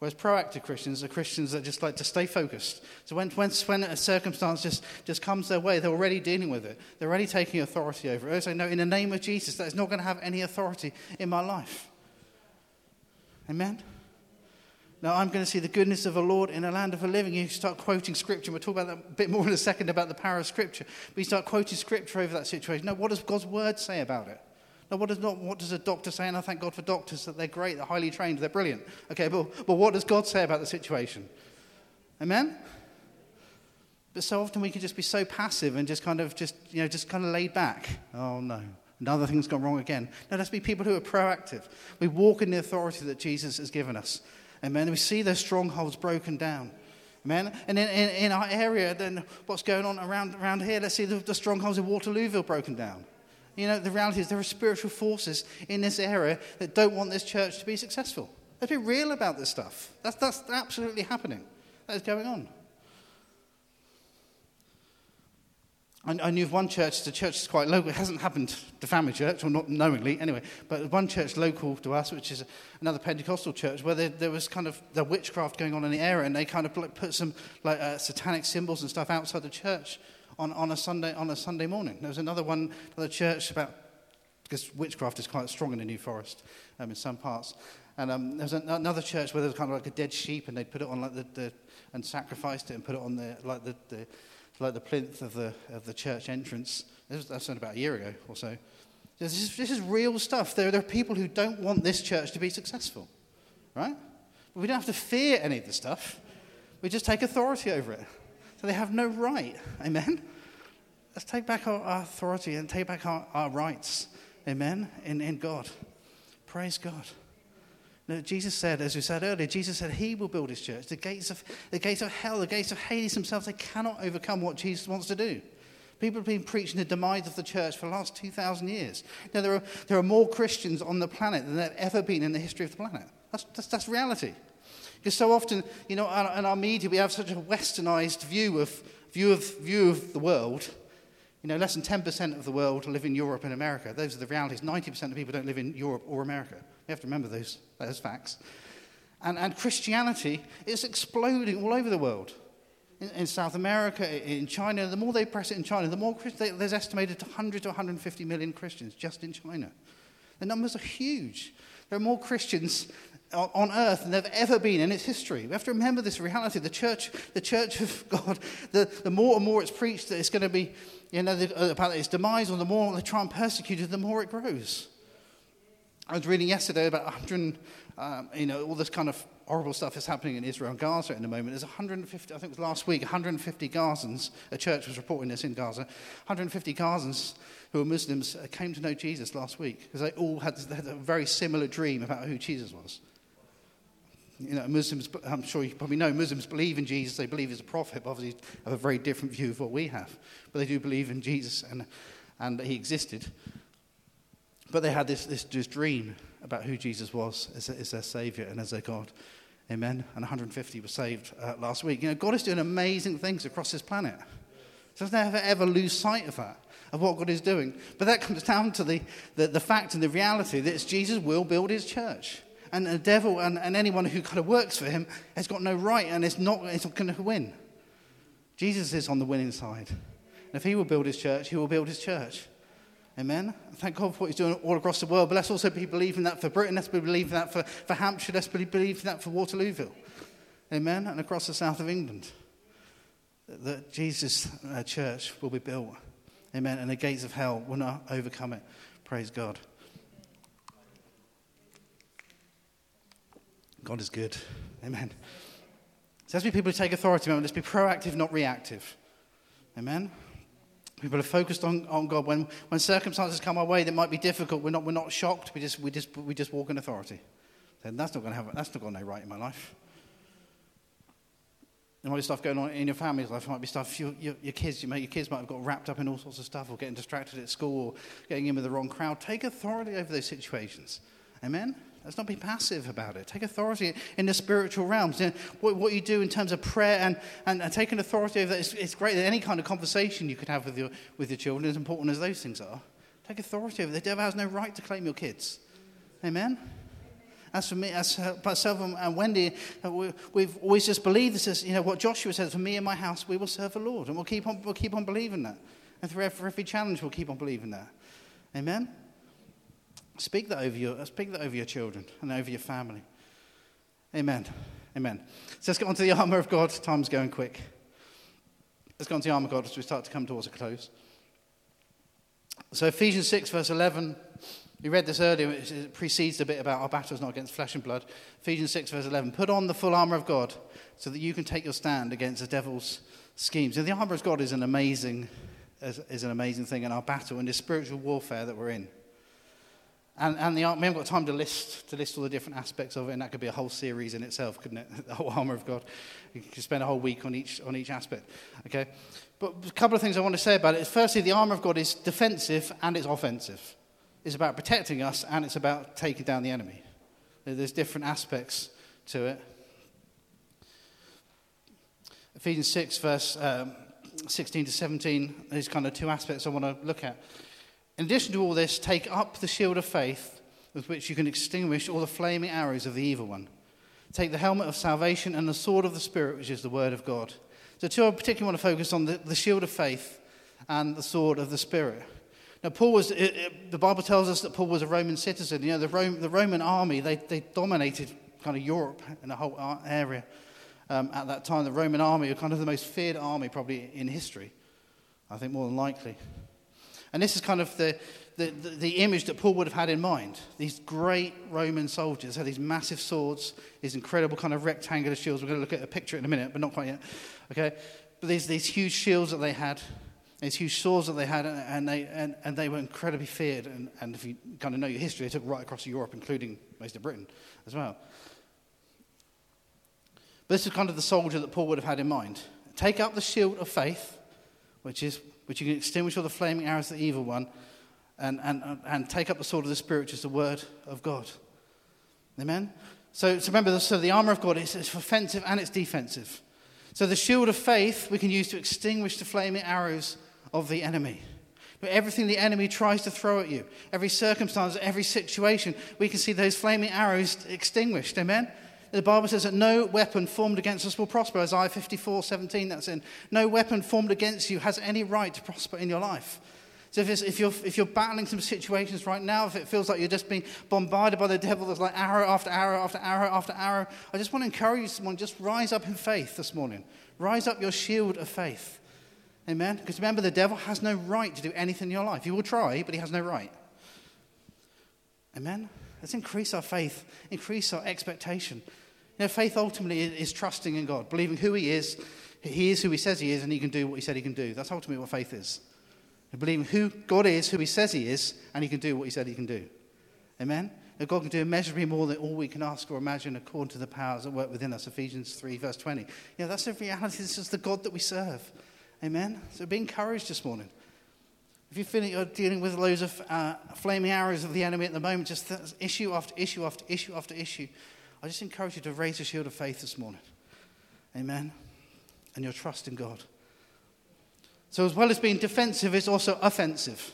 Speaker 1: Whereas proactive Christians are Christians that just like to stay focused. So when, when, when a circumstance just, just comes their way, they're already dealing with it. They're already taking authority over it. They say, no, in the name of Jesus, that is not going to have any authority in my life. Amen? Now, I'm going to see the goodness of the Lord in a land of the living. You start quoting scripture. We'll talk about that a bit more in a second about the power of scripture. But you start quoting scripture over that situation. Now, what does God's word say about it? Now, what does, not, what does a doctor say? And I thank God for doctors that they're great, they're highly trained, they're brilliant. Okay, but, but what does God say about the situation? Amen? But so often we can just be so passive and just kind of just, you know, just kind of laid back. Oh no, another thing's gone wrong again. No, let's be people who are proactive. We walk in the authority that Jesus has given us. Amen. We see those strongholds broken down. Amen. And in, in, in our area, then what's going on around, around here, let's see the, the strongholds in Waterlooville broken down. You know, the reality is there are spiritual forces in this area that don't want this church to be successful. Let's be real about this stuff. That's, that's absolutely happening. That is going on. I, knew of one church, the church is quite local. It hasn't happened to Family Church, or not knowingly anyway, but one church local to us, which is another Pentecostal church, where there, there was kind of the witchcraft going on in the area, and they kind of put some like uh, satanic symbols and stuff outside the church on, on, a Sunday, on a Sunday morning. There was another one, another church about, because witchcraft is quite strong in the New Forest um, in some parts. And um, there was an, another church where there was kind of like a dead sheep, and they'd put it on like the, the and sacrificed it and put it on the like the, the like the plinth of the of the church entrance. That's about a year ago or so. This is, this is real stuff. There, there are people who don't want this church to be successful, right? But we don't have to fear any of the stuff. We just take authority over it. So they have no right. Amen? Let's take back our, our authority and take back our, our rights. Amen? In, in God. Praise God. Now, Jesus said, as we said earlier, Jesus said he will build his church. The gates of, the gates of hell, the gates of Hades themselves, they cannot overcome what Jesus wants to do. People have been preaching the demise of the church for the last 2,000 years. Now, there are, there are more Christians on the planet than there have ever been in the history of the planet. That's, that's, that's reality. Because so often, you know, in our media, we have such a westernized view of, view of, view of the world. You know, less than 10% of the world live in Europe and America. Those are the realities. 90% of people don't live in Europe or America. You have to remember those, those facts. And, and Christianity is exploding all over the world. In, in, South America, in China, the more they press it in China, the more they, there's estimated 100 to 150 million Christians just in China. The numbers are huge. There are more Christians on earth than there have ever been in its history. We have to remember this reality. The church, the church of [laughs] God, the, the more and more it's preached that it's going to be, you know, the, uh, about its demise, or the more they try and persecute it, the more it grows. I was reading yesterday about 100, um, you know, all this kind of horrible stuff is happening in Israel and Gaza at the moment. There's 150, I think it was last week, 150 Gazans, a church was reporting this in Gaza, 150 Gazans who are Muslims uh, came to know Jesus last week because they all had, they had a very similar dream about who Jesus was. You know, Muslims, I'm sure you probably know, Muslims believe in Jesus. They believe he's a prophet, but obviously have a very different view of what we have. But they do believe in Jesus and, and he existed. But they had this, this, this dream about who Jesus was as, as their Savior and as their God. Amen. And 150 were saved uh, last week. You know, God is doing amazing things across this planet. So never ever lose sight of that, of what God is doing. But that comes down to the, the, the fact and the reality that Jesus will build his church and the devil and, and anyone who kind of works for him has got no right and it's not, it's not going to win. Jesus is on the winning side. And if he will build his church, he will build his church. Amen. Thank God for what he's doing all across the world. But let's also be believing that for Britain. Let's be believing that for, for Hampshire. Let's be believing that for Waterlooville. Amen. And across the south of England. That Jesus' uh, church will be built. Amen. And the gates of hell will not overcome it. Praise God. God is good. Amen. So let's be people who take authority. Let's be proactive, not reactive. Amen. People are focused on, on God. When, when circumstances come our way that might be difficult, we're not, we're not shocked. We just, we, just, we just walk in authority. Then that's not going to have that's not going to no right in my life. There might be stuff going on in your family's life. There might be stuff your, your, your kids, you may, your kids might have got wrapped up in all sorts of stuff, or getting distracted at school, or getting in with the wrong crowd. Take authority over those situations. Amen. Let's not be passive about it. Take authority in the spiritual realms. You know, what, what, you do in terms of prayer and, and, and taking authority over that, it's, it's great that any kind of conversation you could have with your, with your children, as important as those things are, take authority over it. The devil has no right to claim your kids. Amen? As for me, as myself and Wendy, uh, we've always just believed this is, you know, what Joshua says, for me and my house, we will serve the Lord. And we'll keep on, we'll keep on believing that. And through every challenge, we'll keep on believing that. Amen? Speak that over your, speak that over your children and over your family. Amen. Amen. So let's get on to the armour of God. Time's going quick. Let's go on to the armour of God as we start to come towards a close. So Ephesians 6, verse 11. We read this earlier. It precedes a bit about our battles not against flesh and blood. Ephesians 6, verse 11. Put on the full armour of God so that you can take your stand against the devil's schemes. And the armour of God is an amazing, is an amazing thing in our battle and the spiritual warfare that we're in. And, and the, we haven't got time to list, to list all the different aspects of it, and that could be a whole series in itself, couldn't it? [laughs] The whole armor of God. You could spend a whole week on each, on each aspect. Okay? But a couple of things I want to say about it is firstly, the armor of God is defensive and it's offensive. It's about protecting us and it's about taking down the enemy. There's different aspects to it. Ephesians 6, verse um, 16 to 17, there's kind of two aspects I want to look at. In addition to all this, take up the shield of faith with which you can extinguish all the flaming arrows of the evil one. Take the helmet of salvation and the sword of the Spirit, which is the word of God. So, two I particularly want to focus on the, the shield of faith and the sword of the Spirit. Now, Paul was, it, it, the Bible tells us that Paul was a Roman citizen. You know, the, Rome, the Roman army, they, they dominated kind of Europe and the whole area um, at that time. The Roman army were kind of the most feared army probably in history, I think more than likely. And this is kind of the, the, the, image that Paul would have had in mind. These great Roman soldiers had these massive swords, these incredible kind of rectangular shields. We're going to look at a picture in a minute, but not quite yet. Okay? But these, these huge shields that they had, these huge swords that they had, and they, and, and they were incredibly feared. And, and if you kind of know your history, they took right across Europe, including most of Britain as well. But this is kind of the soldier that Paul would have had in mind. Take up the shield of faith, which is which you can extinguish all the flaming arrows of the evil one, and, and, and take up the sword of the Spirit, which is the word of God. Amen? So, so remember, so the armor of God is it's offensive and it's defensive. So the shield of faith we can use to extinguish the flaming arrows of the enemy. But everything the enemy tries to throw at you, every circumstance, every situation, we can see those flaming arrows extinguished. Amen? The Bible says that no weapon formed against us will prosper. Isaiah 54 17, that's in. No weapon formed against you has any right to prosper in your life. So if, if, you're, if you're battling some situations right now, if it feels like you're just being bombarded by the devil, there's like arrow after arrow after arrow after arrow, I just want to encourage you someone, just rise up in faith this morning. Rise up your shield of faith. Amen? Because remember, the devil has no right to do anything in your life. He will try, but he has no right. Amen? Let's increase our faith, increase our expectation. Know, faith ultimately is trusting in God, believing who He is. He is who He says He is, and He can do what He said He can do. That's ultimately what faith is. Believing who God is, who He says He is, and He can do what He said He can do. Amen? That God can do immeasurably more than all we can ask or imagine according to the powers that work within us. Ephesians 3, verse 20. You know, that's the reality. This is the God that we serve. Amen? So be encouraged this morning. If you feel that you're dealing with loads of uh, flaming arrows of the enemy at the moment, just issue after issue after issue after issue, I just encourage you to raise a shield of faith this morning. Amen. And your trust in God. So, as well as being defensive, it's also offensive.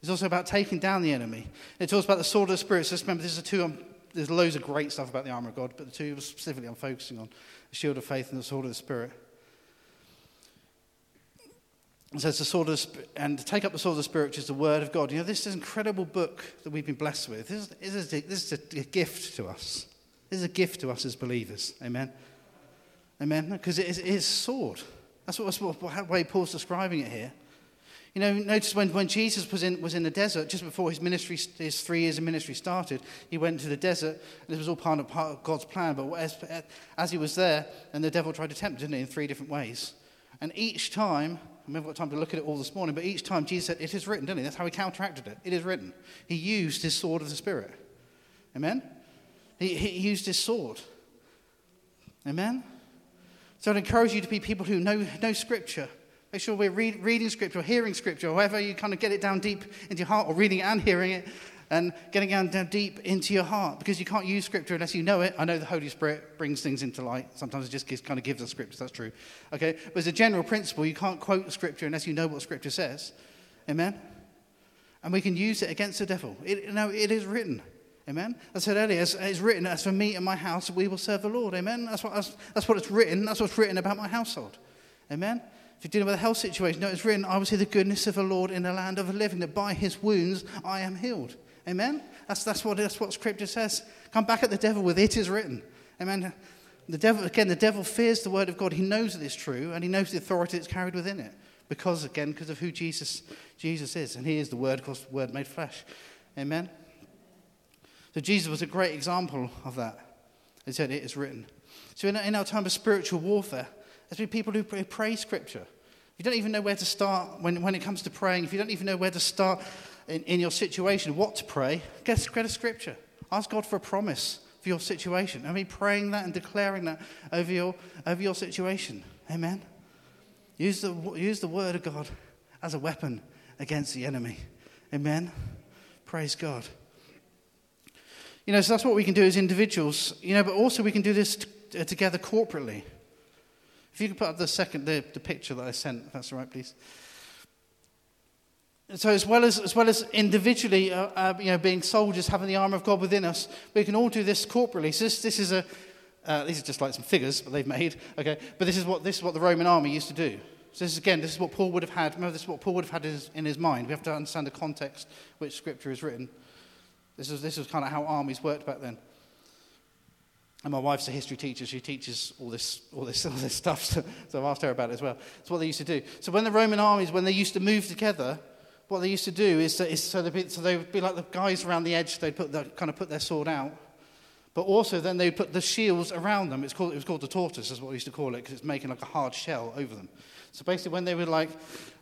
Speaker 1: It's also about taking down the enemy. It talks about the sword of the Spirit. So, remember, this is two, um, there's loads of great stuff about the armor of God, but the two specifically I'm focusing on the shield of faith and the sword of the Spirit. It says the sword of the and to take up the sword of the Spirit, which is the word of God. You know, this is an incredible book that we've been blessed with. This is, this is, a, this is a gift to us. This is a gift to us as believers. Amen. Amen. Because it is, it is sword. That's what, what way Paul's describing it here. You know, notice when, when Jesus was in, was in the desert, just before his ministry, his three years of ministry started, he went to the desert, and this was all part of, part of God's plan. But as, as he was there, and the devil tried to tempt him, didn't he, in three different ways. And each time, I haven't got time to look at it all this morning, but each time Jesus said, It is written, didn't he? That's how he counteracted it. It is written. He used his sword of the Spirit. Amen? He, he used his sword. Amen? So I'd encourage you to be people who know, know Scripture. Make sure we're read, reading Scripture, or hearing Scripture, or however you kind of get it down deep into your heart, or reading and hearing it, and getting down, down deep into your heart. Because you can't use Scripture unless you know it. I know the Holy Spirit brings things into light. Sometimes it just gives, kind of gives us Scripture, that's true. Okay? But as a general principle, you can't quote Scripture unless you know what Scripture says. Amen? And we can use it against the devil. It, no, it is written. Amen. I said earlier, it's written, as for me and my house, we will serve the Lord. Amen. That's what, that's, that's what it's written. That's what's written about my household. Amen. If you're dealing with a health situation, no, it's written, I will see the goodness of the Lord in the land of the living, that by his wounds I am healed. Amen. That's, that's, what, that's what scripture says. Come back at the devil with it is written. Amen. The devil, again, the devil fears the word of God. He knows that it's true, and he knows the authority that's carried within it. Because, again, because of who Jesus, Jesus is. And he is the word, of course, word made flesh. Amen. So Jesus was a great example of that. He said, It is written. So in, in our time of spiritual warfare, there's been people who pray, scripture. If you don't even know where to start when, when it comes to praying, if you don't even know where to start in, in your situation, what to pray, get, get a scripture. Ask God for a promise for your situation. I mean, praying that and declaring that over your, over your situation. Amen. Use the, use the word of God as a weapon against the enemy. Amen. Praise God. You know, so that's what we can do as individuals, you know, but also we can do this t- uh, together corporately. If you could put up the second, the, the picture that I sent, if that's all right, please. So as well as, as, well as individually, uh, uh, you know, being soldiers, having the armor of God within us, we can all do this corporately. So this, this is a, uh, these are just like some figures that they've made, okay? But this is what, this is what the Roman army used to do. So this is, again, this is what Paul would have had. Remember, this is what Paul would have had in his, in his mind. We have to understand the context which Scripture is written. This is, this is kind of how armies worked back then. And my wife's a history teacher. She teaches all this, all this, [laughs] all this stuff. So, so I've asked her about it as well. It's what they used to do. So when the Roman armies, when they used to move together, what they used to do is, is so, be, so they would be like the guys around the edge. They'd put the, kind of put their sword out. But also then they put the shields around them. It's called, it was called the tortoise, is what we used to call it, because it's making like a hard shell over them. So basically, when they were like,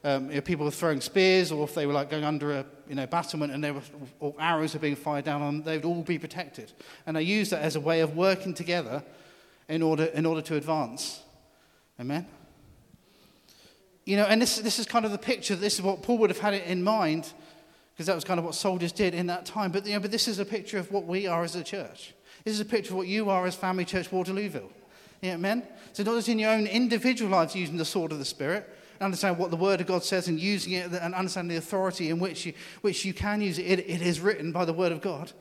Speaker 1: um, you know, people were throwing spears, or if they were like going under a you know, battlement and there were, or arrows were being fired down on them, they would all be protected. And they used that as a way of working together in order, in order to advance. Amen? You know, and this, this is kind of the picture, this is what Paul would have had it in mind, because that was kind of what soldiers did in that time. But, you know, but this is a picture of what we are as a church. This is a picture of what you are as Family Church Waterlooville. Amen? So not just in your own individual lives using the sword of the Spirit, understand what the Word of God says and using it and understand the authority in which you, which you can use it. it. It is written by the Word of God.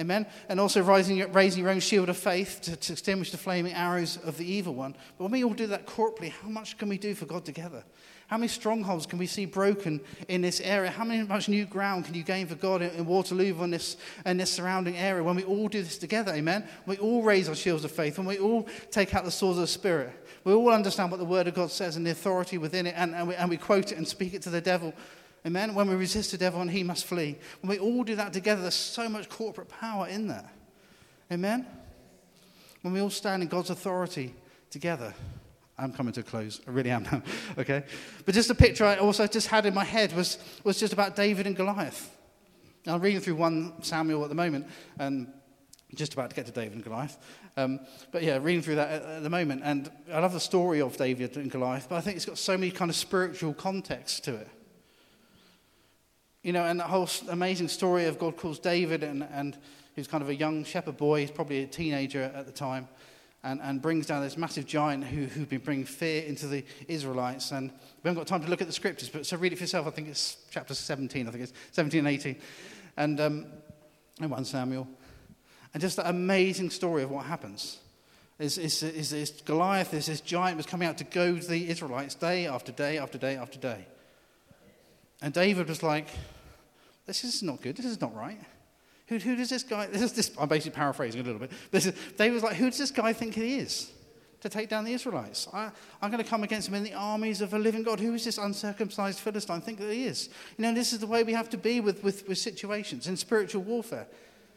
Speaker 1: Amen? And also raising, raising your own shield of faith to, to extinguish the flaming arrows of the evil one. But when we all do that corporately, how much can we do for God together? How many strongholds can we see broken in this area? How much new ground can you gain for God in, in Waterloo and this, this surrounding area when we all do this together? Amen? We all raise our shields of faith, when we all take out the swords of the Spirit, we all understand what the Word of God says and the authority within it, and, and, we, and we quote it and speak it to the devil. Amen? When we resist the devil and he must flee. When we all do that together, there's so much corporate power in that. Amen? When we all stand in God's authority together. I'm coming to a close. I really am now. [laughs] okay? But just a picture I also just had in my head was, was just about David and Goliath. I'm reading through 1 Samuel at the moment, and just about to get to David and Goliath. Um, but yeah, reading through that at, at, the moment. And I love the story of David and Goliath, but I think it's got so many kind of spiritual context to it. You know, and that whole amazing story of God calls David, and, and he's kind of a young shepherd boy, he's probably a teenager at the time and, and brings down this massive giant who, who'd been bringing fear into the Israelites. And we haven't got time to look at the scriptures, but so read it for yourself. I think it's chapter 17, I think it's 17 and 18. And, um, and 1 Samuel. And just that amazing story of what happens. Is, is, is, Goliath, is this giant was coming out to goad the Israelites day after day after day after day. And David was like, this is not good. This is not right. Who, who does this guy, [laughs] this this, I'm basically paraphrasing a little bit. Is, was like, who does this guy think he is to take down the Israelites? I, am going to come against him in the armies of a living God. Who is this uncircumcised Philistine think that he is? You know, this is the way we have to be with, with, with situations in spiritual warfare.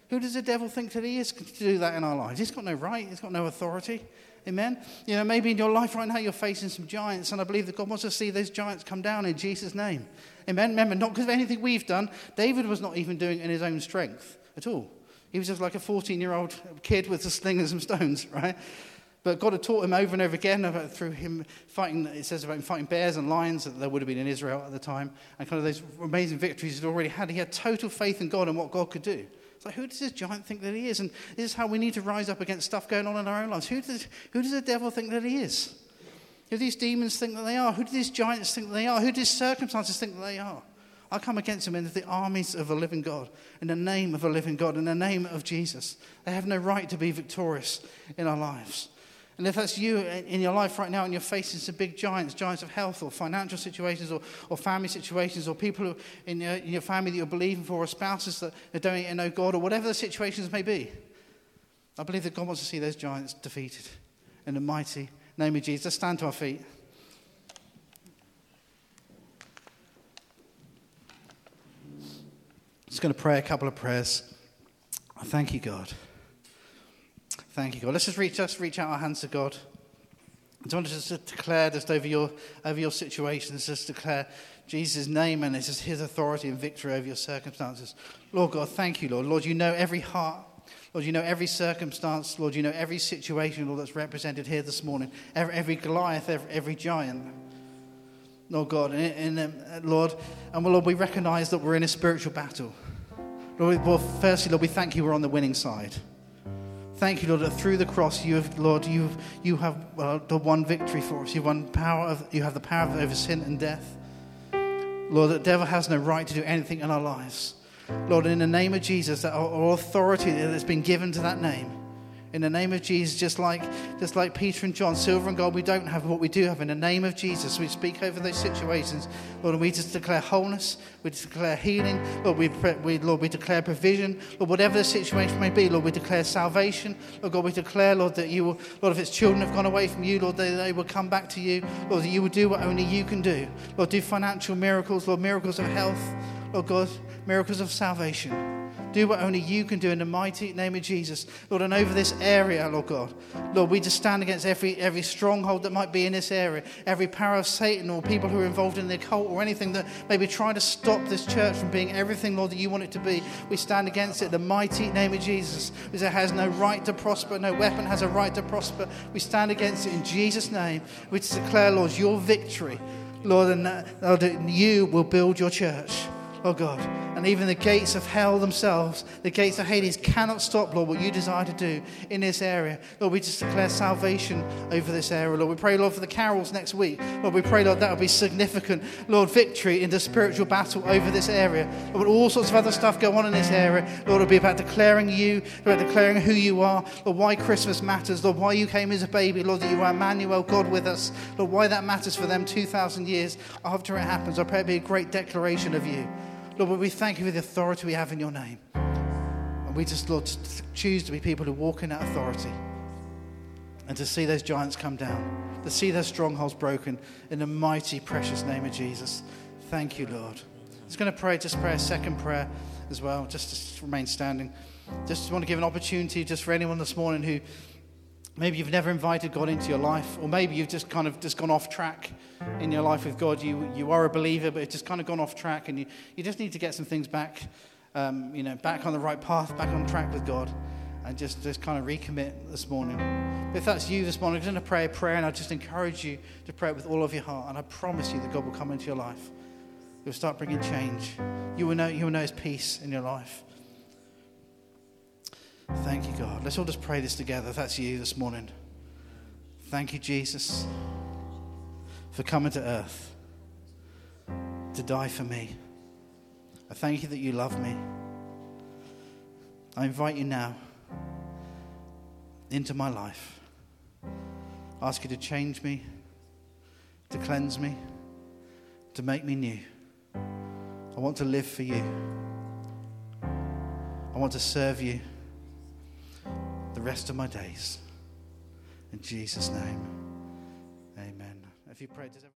Speaker 1: Who does the devil think that he is to do that in our lives? He's got no right, he's got no authority. Amen. You know, maybe in your life right now you're facing some giants, and I believe that God wants to see those giants come down in Jesus' name. Amen. Remember, not because of anything we've done. David was not even doing it in his own strength at all. He was just like a 14 year old kid with a sling and some stones, [laughs] right? But God had taught him over and over again about, through him fighting, it says about him fighting bears and lions that there would have been in Israel at the time, and kind of those amazing victories he'd already had. He had total faith in God and what God could do. It's like, who does this giant think that he is? And this is how we need to rise up against stuff going on in our own lives. Who does, who does the devil think that he is? Who do these demons think that they are? Who do these giants think that they are? Who do these circumstances think that they are? I come against them in the armies of a living God, in the name of a living God, in the name of Jesus. They have no right to be victorious in our lives. And if that's you in your life right now and you're facing some big giants, giants of health or financial situations or, or family situations or people in, your, in your family that you're believing for or spouses that, don't yet know God or whatever the situations may be, I believe that God wants to see those giants defeated in the mighty name of Jesus. Let's stand to our feet. Just going to pray a couple of prayers. Thank you, God. Thank you, God. Let's just reach, just reach out our hands to God. I just want to just declare just over your, over your situations, just declare Jesus' name and it's just his authority and victory over your circumstances. Lord God, thank you, Lord. Lord, you know every heart. Lord, you know every circumstance. Lord, you know every situation, Lord, that's represented here this morning. Every, every Goliath, every, every giant. Lord God, and, and uh, Lord, and Lord, we recognize that we're in a spiritual battle. Lord, well, firstly, Lord, we thank you we're on the winning side. Thank you, Lord, that through the cross, you have, Lord, you've, you have uh, the one victory for us. You've won power of, you have the power over sin and death. Lord, the devil has no right to do anything in our lives. Lord, in the name of Jesus, that our authority that has been given to that name in the name of Jesus, just like, just like Peter and John, silver and gold we don't have, what we do have in the name of Jesus. We speak over those situations, Lord, and we just declare wholeness, we declare healing, Lord, we, we, Lord, we declare provision, Lord, whatever the situation may be, Lord, we declare salvation, Lord God, we declare, Lord, that you will, Lord, if its children have gone away from you, Lord, they, they will come back to you, Lord, that you will do what only you can do, Lord, do financial miracles, Lord, miracles of health, Lord God, miracles of salvation. Do what only you can do in the mighty name of Jesus. Lord, and over this area, Lord God. Lord, we just stand against every, every stronghold that might be in this area, every power of Satan or people who are involved in the occult or anything that may be trying to stop this church from being everything, Lord, that you want it to be. We stand against it in the mighty name of Jesus. Because it has no right to prosper, no weapon has a right to prosper. We stand against it in Jesus' name. We declare, Lord, your victory. Lord, and uh, Lord, you will build your church oh God. And even the gates of hell themselves, the gates of Hades cannot stop, Lord, what you desire to do in this area. Lord, we just declare salvation over this area, Lord. We pray, Lord, for the carols next week. Lord, we pray, Lord, that will be significant, Lord, victory in the spiritual battle over this area. Lord, all sorts of other stuff go on in this area. Lord, it'll be about declaring you, about declaring who you are, Lord, why Christmas matters, Lord, why you came as a baby, Lord, that you are Emmanuel, God with us, Lord, why that matters for them 2,000 years after it happens. I pray it be a great declaration of you. Lord, we thank you for the authority we have in your name. And we just, Lord, choose to be people who walk in that authority and to see those giants come down, to see those strongholds broken in the mighty, precious name of Jesus. Thank you, Lord. I'm just going to pray, just pray a second prayer as well, just to remain standing. Just want to give an opportunity just for anyone this morning who maybe you've never invited God into your life, or maybe you've just kind of just gone off track in your life with God. You, you are a believer, but it's just kind of gone off track, and you, you just need to get some things back, um, you know, back on the right path, back on track with God, and just, just kind of recommit this morning. If that's you this morning, I'm going to pray a prayer, and I just encourage you to pray it with all of your heart, and I promise you that God will come into your life. You'll start bringing change. You will know, you will know His peace in your life. Thank you, God. Let's all just pray this together. That's you this morning. Thank you, Jesus, for coming to earth to die for me. I thank you that you love me. I invite you now into my life. I ask you to change me, to cleanse me, to make me new. I want to live for you. I want to serve you the rest of my days. In Jesus' name, amen. If you pray,